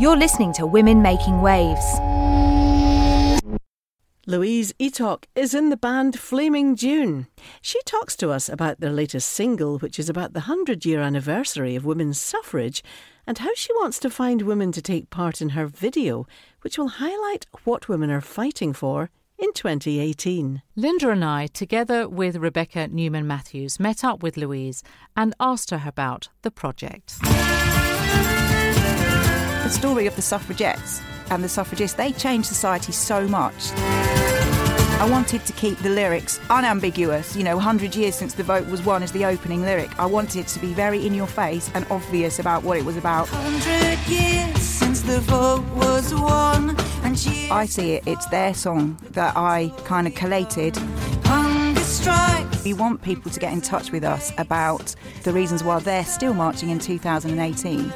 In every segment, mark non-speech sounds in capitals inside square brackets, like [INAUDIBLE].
You're listening to Women Making Waves. Louise Eatock is in the band Flaming June. She talks to us about their latest single, which is about the 100 year anniversary of women's suffrage, and how she wants to find women to take part in her video, which will highlight what women are fighting for in 2018. Linda and I, together with Rebecca Newman Matthews, met up with Louise and asked her about the project. The story of the suffragettes and the suffragists, they changed society so much. I wanted to keep the lyrics unambiguous, you know, 100 years since the vote was won is the opening lyric. I wanted it to be very in your face and obvious about what it was about. 100 years since the vote was won. And I see it, it's their song that I kind of collated. We want people to get in touch with us about the reasons why they're still marching in 2018.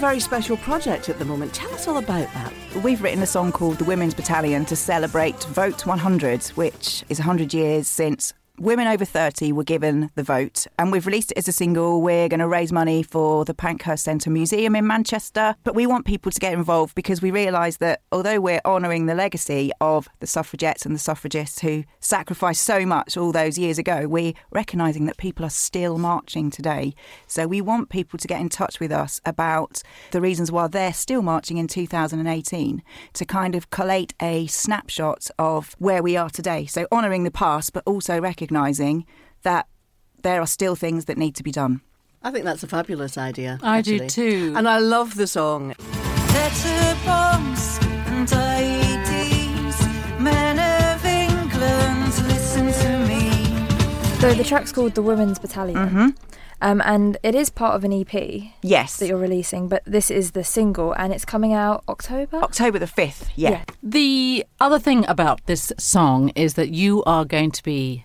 Very special project at the moment. Tell us all about that. We've written a song called The Women's Battalion to celebrate Vote 100, which is 100 years since women over 30 were given the vote, and we've released it as a single. We're going to raise money for the Pankhurst Centre Museum in Manchester, but we want people to get involved because we realise that although we're honouring the legacy of the suffragettes and the suffragists who sacrificed so much all those years ago, we're recognising that people are still marching today. So we want people to get in touch with us about the reasons why they're still marching in 2018 to kind of collate a snapshot of where we are today. So honouring the past, but also recognising recognising that there are still things that need to be done. I think that's a fabulous idea. I actually. do too. And I love the song. and IDs, men of England, listen to me. So the track's called The Women's Battalion. Mm-hmm. Um, and it is part of an EP. Yes. That you're releasing, but this is the single and it's coming out October? October the 5th, yeah. yeah. The other thing about this song is that you are going to be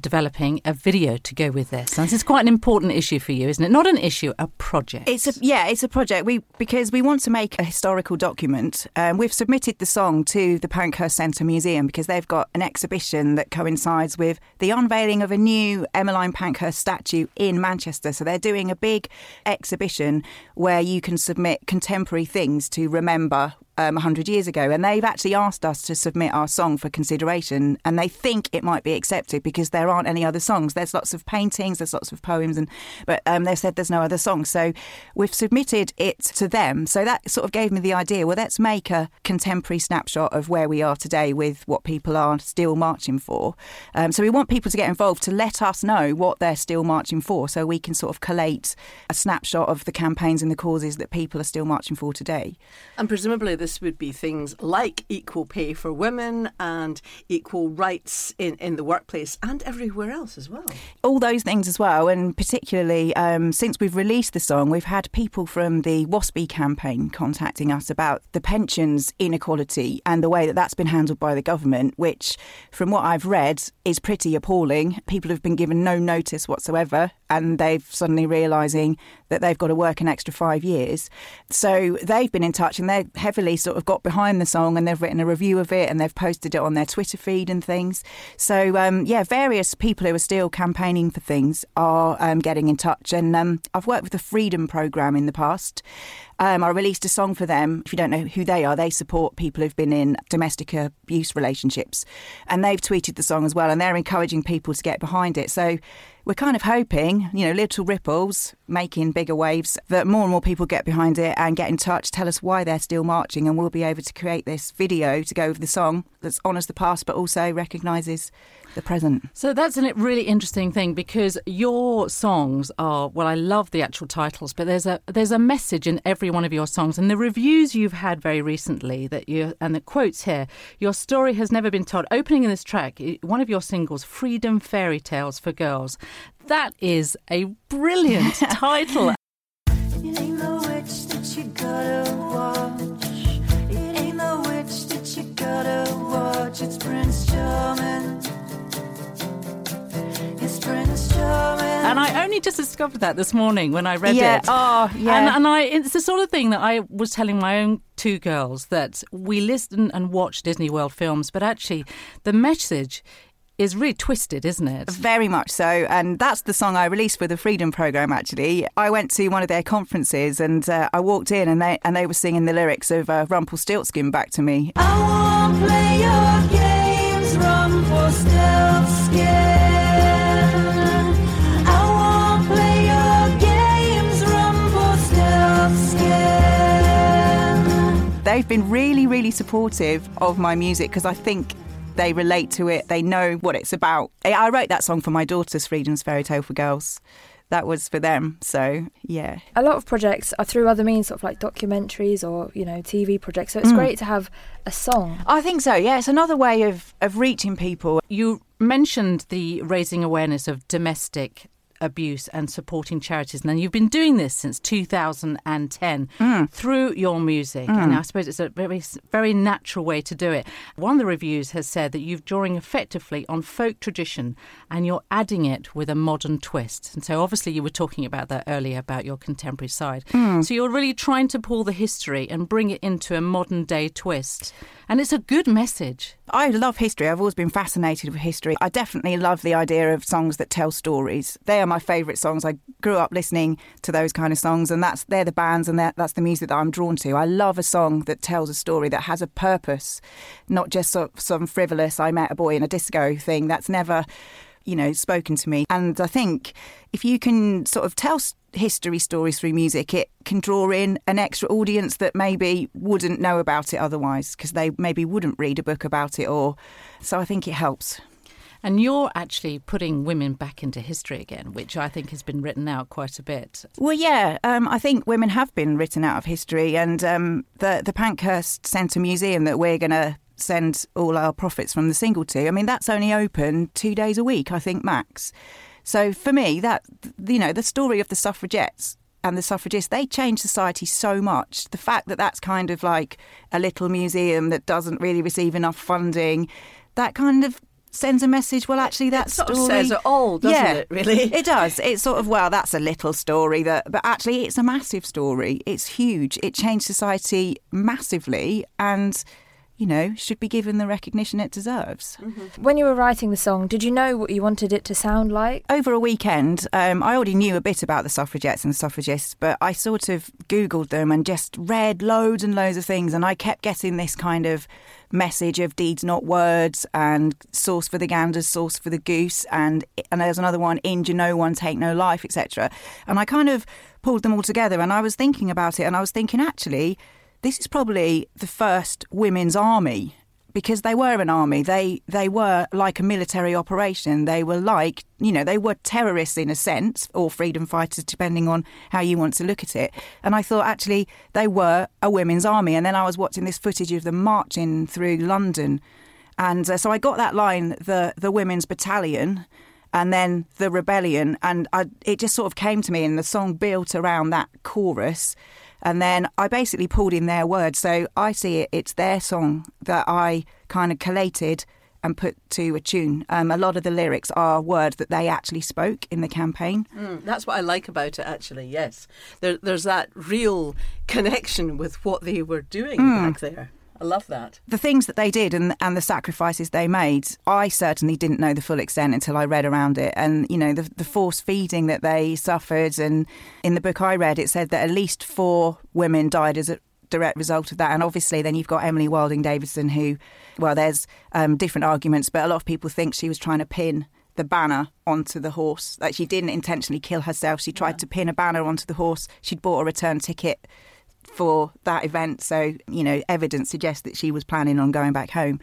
developing a video to go with this. And this is quite an important issue for you, isn't it? Not an issue, a project. It's a yeah, it's a project. We because we want to make a historical document. Um, we've submitted the song to the Pankhurst Centre Museum because they've got an exhibition that coincides with the unveiling of a new Emmeline Pankhurst statue in Manchester. So they're doing a big exhibition where you can submit contemporary things to remember um, 100 years ago, and they've actually asked us to submit our song for consideration, and they think it might be accepted because there aren't any other songs. There's lots of paintings, there's lots of poems, and but um, they've said there's no other songs. So we've submitted it to them. So that sort of gave me the idea. Well, let's make a contemporary snapshot of where we are today with what people are still marching for. Um, so we want people to get involved to let us know what they're still marching for, so we can sort of collate a snapshot of the campaigns and the causes that people are still marching for today. And presumably this would be things like equal pay for women and equal rights in, in the workplace and everywhere else as well. All those things as well. And particularly um, since we've released the song, we've had people from the WASPI campaign contacting us about the pensions inequality and the way that that's been handled by the government, which, from what I've read, is pretty appalling. People have been given no notice whatsoever and they've suddenly realising that they've got to work an extra five years. So they've been in touch and they're heavily sort of got behind the song and they've written a review of it and they've posted it on their Twitter feed and things. So um, yeah, various people who are still campaigning for things are um, getting in touch. And um, I've worked with the Freedom Programme in the past. Um, I released a song for them. If you don't know who they are, they support people who've been in domestic abuse relationships. And they've tweeted the song as well, and they're encouraging people to get behind it. So we're kind of hoping, you know, little ripples making bigger waves, that more and more people get behind it and get in touch, tell us why they're still marching, and we'll be able to create this video to go with the song that honours the past but also recognises the present. So that's a really interesting thing because your songs are well, I love the actual titles, but there's a there's a message in every one of your songs, and the reviews you've had very recently that you and the quotes here. Your story has never been told. Opening in this track, one of your singles, "Freedom Fairy Tales for Girls." That is a brilliant [LAUGHS] title. It ain't the witch that you gotta watch. It ain't the witch that you gotta watch. It's Prince Charming. And I only just discovered that this morning when I read yeah. it. Oh, yeah. And, and I, it's the sort of thing that I was telling my own two girls that we listen and watch Disney World films, but actually the message is really twisted, isn't it? Very much so. And that's the song I released for the Freedom Programme, actually. I went to one of their conferences and uh, I walked in and they, and they were singing the lyrics of uh, Rumpelstiltskin back to me. They've been really, really supportive of my music because I think they relate to it. They know what it's about. I wrote that song for my daughter's Freedom's Fairy Tale for Girls. That was for them. So, yeah. A lot of projects are through other means, sort of like documentaries or, you know, TV projects. So it's mm. great to have a song. I think so, yeah. It's another way of, of reaching people. You mentioned the raising awareness of domestic abuse and supporting charities. And you've been doing this since 2010 mm. through your music. Mm. And I suppose it's a very, very natural way to do it. One of the reviews has said that you're drawing effectively on folk tradition and you're adding it with a modern twist. And so obviously you were talking about that earlier about your contemporary side. Mm. So you're really trying to pull the history and bring it into a modern day twist. And it's a good message. I love history. I've always been fascinated with history. I definitely love the idea of songs that tell stories. They are my favourite songs. I grew up listening to those kind of songs, and that's they're the bands and that's the music that I'm drawn to. I love a song that tells a story that has a purpose, not just sort of some frivolous "I met a boy in a disco" thing. That's never you know, spoken to me. And I think if you can sort of tell history stories through music, it can draw in an extra audience that maybe wouldn't know about it otherwise because they maybe wouldn't read a book about it or so I think it helps. And you're actually putting women back into history again, which I think has been written out quite a bit. Well, yeah, um, I think women have been written out of history, and um, the the Pankhurst Centre Museum that we're going to send all our profits from the single to. I mean, that's only open two days a week, I think, max. So for me, that you know, the story of the suffragettes and the suffragists, they changed society so much. The fact that that's kind of like a little museum that doesn't really receive enough funding, that kind of sends a message. Well, actually, that it story says it all, doesn't yeah, it? Really, it does. It's sort of well, that's a little story that, but actually, it's a massive story. It's huge. It changed society massively, and you know, should be given the recognition it deserves. Mm-hmm. When you were writing the song, did you know what you wanted it to sound like? Over a weekend, um, I already knew a bit about the suffragettes and the suffragists, but I sort of Googled them and just read loads and loads of things, and I kept getting this kind of message of deeds not words and sauce for the ganders sauce for the goose and and there's another one injure no one take no life etc and i kind of pulled them all together and i was thinking about it and i was thinking actually this is probably the first women's army because they were an army. They they were like a military operation. They were like you know they were terrorists in a sense, or freedom fighters, depending on how you want to look at it. And I thought actually they were a women's army. And then I was watching this footage of them marching through London, and uh, so I got that line, the the women's battalion. And then the rebellion, and I, it just sort of came to me, and the song built around that chorus. And then I basically pulled in their words. So I see it, it's their song that I kind of collated and put to a tune. Um, a lot of the lyrics are words that they actually spoke in the campaign. Mm, that's what I like about it, actually, yes. There, there's that real connection with what they were doing mm. back there. I love that. The things that they did and and the sacrifices they made, I certainly didn't know the full extent until I read around it. And you know, the the force feeding that they suffered, and in the book I read, it said that at least four women died as a direct result of that. And obviously, then you've got Emily Wilding Davison, who, well, there's um, different arguments, but a lot of people think she was trying to pin the banner onto the horse. That she didn't intentionally kill herself. She tried yeah. to pin a banner onto the horse. She'd bought a return ticket for that event. So, you know, evidence suggests that she was planning on going back home.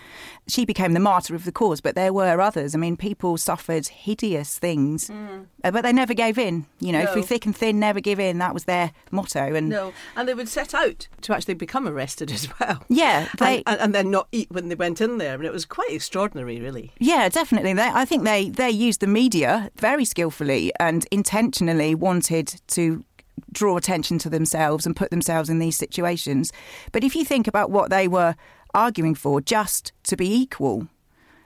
She became the martyr of the cause, but there were others. I mean, people suffered hideous things, mm. But they never gave in. You know, no. through thick and thin, never give in. That was their motto. And no, and they would set out to actually become arrested as well. Yeah, they and, and then not eat when they went in there. and it was quite extraordinary, really. Yeah, definitely. They, I think they they used the media very skillfully and intentionally wanted to draw attention to themselves and put themselves in these situations. But if you think about what they were arguing for, just to be equal,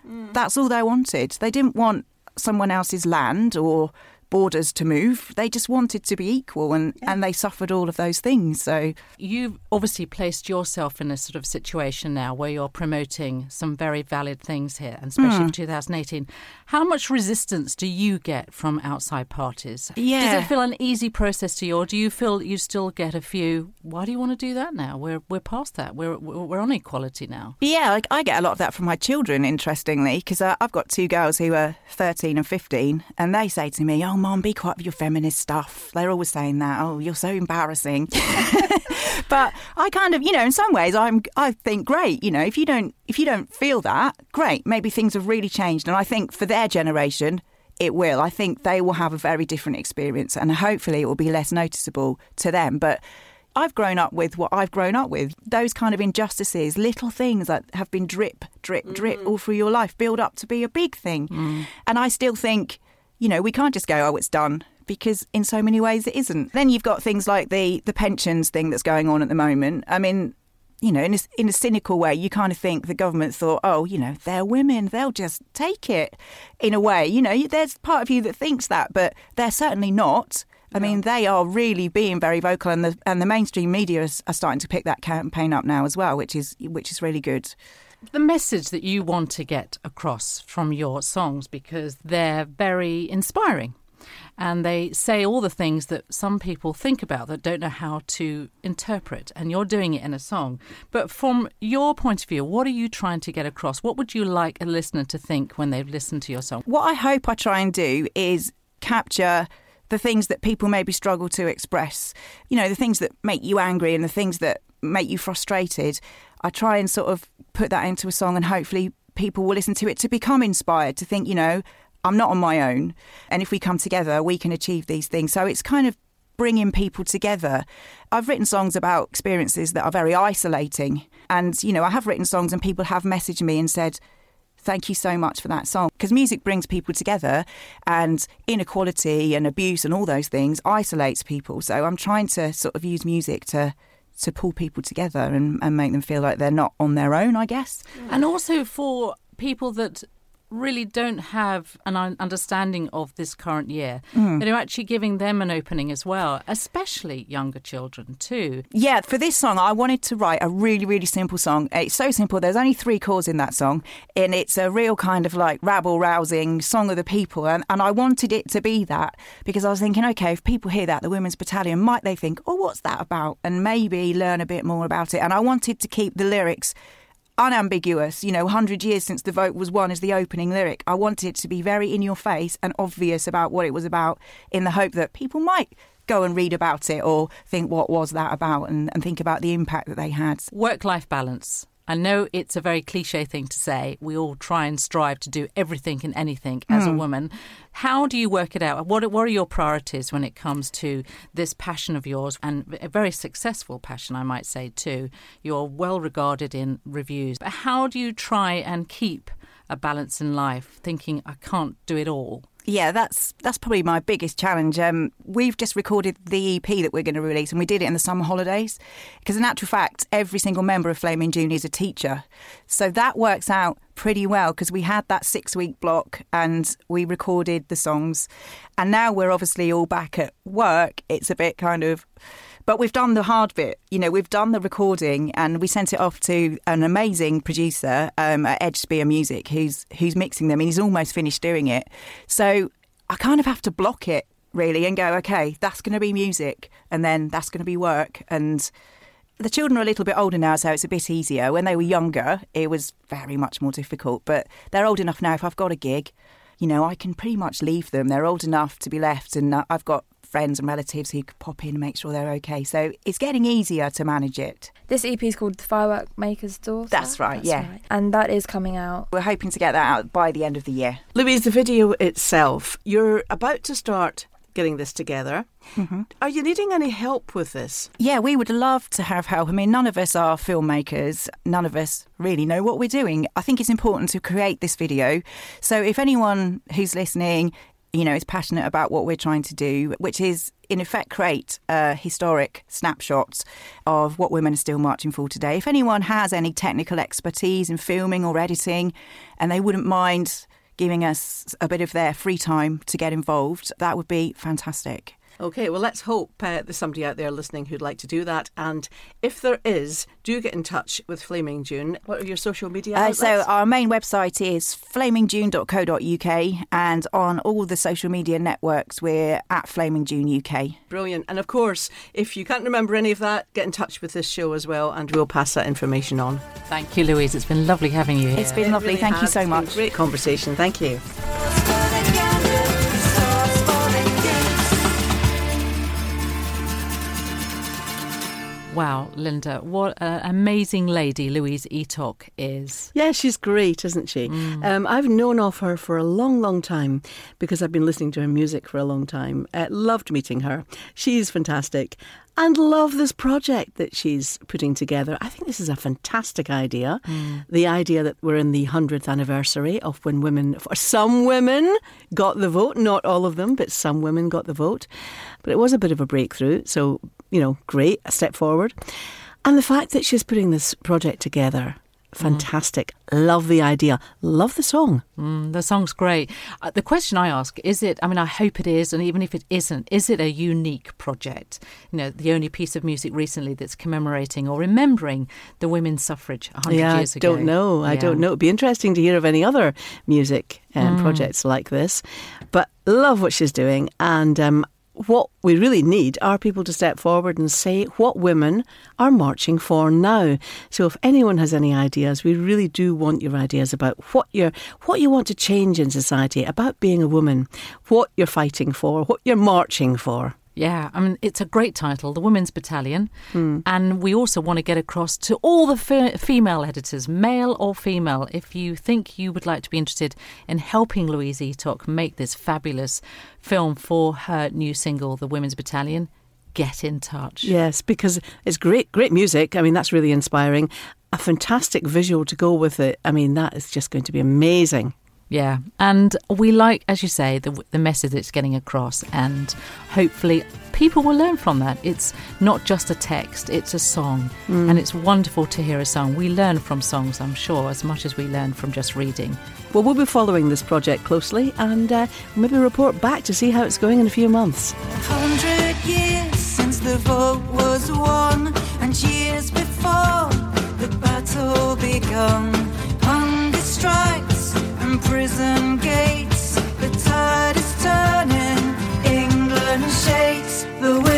mm. that's all they wanted. They didn't want someone else's land or borders to move. They just wanted to be equal and, yeah. and they suffered all of those things. So you've obviously placed yourself in a sort of situation now where you're promoting some very valid things here, and especially mm. 2018. How much resistance do you get from outside parties? Yeah. Does it feel an easy process to you, or do you feel you still get a few? Why do you want to do that now? We're we're past that. We're we're on equality now. Yeah, like I get a lot of that from my children, interestingly, because uh, I've got two girls who are 13 and 15, and they say to me, "Oh, mom, be quiet with your feminist stuff." They're always saying that. Oh, you're so embarrassing. [LAUGHS] but I kind of, you know, in some ways, I'm. I think great. You know, if you don't, if you don't feel that, great. Maybe things have really changed, and I think for their generation, it will. I think they will have a very different experience, and hopefully, it will be less noticeable to them. But I've grown up with what I've grown up with. Those kind of injustices, little things that have been drip, drip, drip mm. all through your life, build up to be a big thing. Mm. And I still think you know, we can't just go, oh, it's done, because in so many ways it isn't. Then you've got things like the the pensions thing that's going on at the moment. I mean, you know, in a, in a cynical way, you kind of think the government thought, oh, you know, they're women, they'll just take it. In a way, you know, there's part of you that thinks that, but they're certainly not. I mean, they are really being very vocal, and the and the mainstream media are starting to pick that campaign up now as well, which is which is really good the message that you want to get across from your songs because they're very inspiring and they say all the things that some people think about that don't know how to interpret and you're doing it in a song. But from your point of view what are you trying to get across? What would you like a listener to think when they've listened to your song? What i hope i try and do is capture the things that people maybe struggle to express. You know the things that make you angry and the things that make you frustrated I try and sort of put that into a song and hopefully people will listen to it to become inspired, to think, you know, I'm not on my own. And if we come together, we can achieve these things. So it's kind of bringing people together. I've written songs about experiences that are very isolating. And, you know, I have written songs and people have messaged me and said, Thank you so much for that song. Because music brings people together and inequality and abuse and all those things isolates people. So I'm trying to sort of use music to to pull people together and, and make them feel like they're not on their own, I guess. And also for people that really don't have an understanding of this current year. Mm. They're actually giving them an opening as well, especially younger children too. Yeah, for this song, I wanted to write a really, really simple song. It's so simple. There's only three chords in that song, and it's a real kind of like rabble rousing song of the people. And, and I wanted it to be that because I was thinking, okay, if people hear that, the Women's Battalion, might they think, oh, what's that about? And maybe learn a bit more about it. And I wanted to keep the lyrics unambiguous, you know, 100 years since the vote was won is the opening lyric. I wanted it to be very in your face and obvious about what it was about in the hope that people might go and read about it or think what was that about and, and think about the impact that they had. Work life balance. I know it's a very cliche thing to say. We all try and strive to do everything and anything as mm. a hmm. woman. How do you work it out? What, what are your priorities when it comes to this passion of yours and a very successful passion, I might say, too? You're well regarded in reviews. But how do you try and keep a balance in life, thinking, I can't do it all? Yeah, that's that's probably my biggest challenge. Um, we've just recorded the EP that we're going to release, and we did it in the summer holidays. Because in actual fact, every single member of Flaming June is a teacher, so that works out pretty well. Because we had that six week block, and we recorded the songs, and now we're obviously all back at work. It's a bit kind of but we've done the hard bit. You know, we've done the recording and we sent it off to an amazing producer um, at Edge Spear Music who's who's mixing them and he's almost finished doing it. So I kind of have to block it really and go, okay, that's going to be music and then that's going to be work and the children are a little bit older now, so it's a bit easier. When they were younger, it was very much more difficult. But they're old enough now. If I've got a gig, you know, I can pretty much leave them. They're old enough to be left, and I've got friends and relatives who could pop in and make sure they're okay. So it's getting easier to manage it. This EP is called The Firework Maker's Daughter. That's right, That's yeah. Right. And that is coming out. We're hoping to get that out by the end of the year. Louise, the video itself, you're about to start getting this together. Mm-hmm. Are you needing any help with this? Yeah, we would love to have help. I mean, none of us are filmmakers. None of us really know what we're doing. I think it's important to create this video. So if anyone who's listening you know, is passionate about what we're trying to do, which is in effect create a historic snapshots of what women are still marching for today. If anyone has any technical expertise in filming or editing and they wouldn't mind giving us a bit of their free time to get involved, that would be fantastic. Okay, well, let's hope uh, there's somebody out there listening who'd like to do that. And if there is, do get in touch with Flaming June. What are your social media uh, So, our main website is flamingjune.co.uk, and on all the social media networks, we're at Flaming June UK. Brilliant. And of course, if you can't remember any of that, get in touch with this show as well, and we'll pass that information on. Thank you, Louise. It's been lovely having you here. It's been lovely. Really Thank you so much. Great conversation. Thank you. Wow, Linda, what an amazing lady Louise Eatock is. Yeah, she's great, isn't she? Mm. Um, I've known of her for a long, long time because I've been listening to her music for a long time. Uh, loved meeting her. She's fantastic and love this project that she's putting together. I think this is a fantastic idea. Mm. The idea that we're in the 100th anniversary of when women, some women got the vote, not all of them, but some women got the vote. But it was a bit of a breakthrough. So you know, great, a step forward. And the fact that she's putting this project together, fantastic. Mm. Love the idea. Love the song. Mm, the song's great. Uh, the question I ask is it, I mean, I hope it is, and even if it isn't, is it a unique project? You know, the only piece of music recently that's commemorating or remembering the women's suffrage 100 yeah, years ago. I don't know. I don't know. It'd be interesting to hear of any other music um, mm. projects like this. But love what she's doing. And um, what we really need are people to step forward and say what women are marching for now. So if anyone has any ideas, we really do want your ideas about what you what you want to change in society about being a woman, what you're fighting for, what you're marching for. Yeah, I mean, it's a great title, The Women's Battalion. Mm. And we also want to get across to all the fe- female editors, male or female, if you think you would like to be interested in helping Louise Eatock make this fabulous film for her new single, The Women's Battalion. Get in touch. Yes, because it's great, great music. I mean, that's really inspiring. A fantastic visual to go with it. I mean, that is just going to be amazing. Yeah, and we like, as you say, the the message it's getting across, and hopefully people will learn from that. It's not just a text; it's a song, mm. and it's wonderful to hear a song. We learn from songs, I'm sure, as much as we learn from just reading. Well, we'll be following this project closely, and uh, maybe report back to see how it's going in a few months. Hundred years since the vote was won, and years before the battle begun. Prison gates. The tide is turning, England shakes. The women's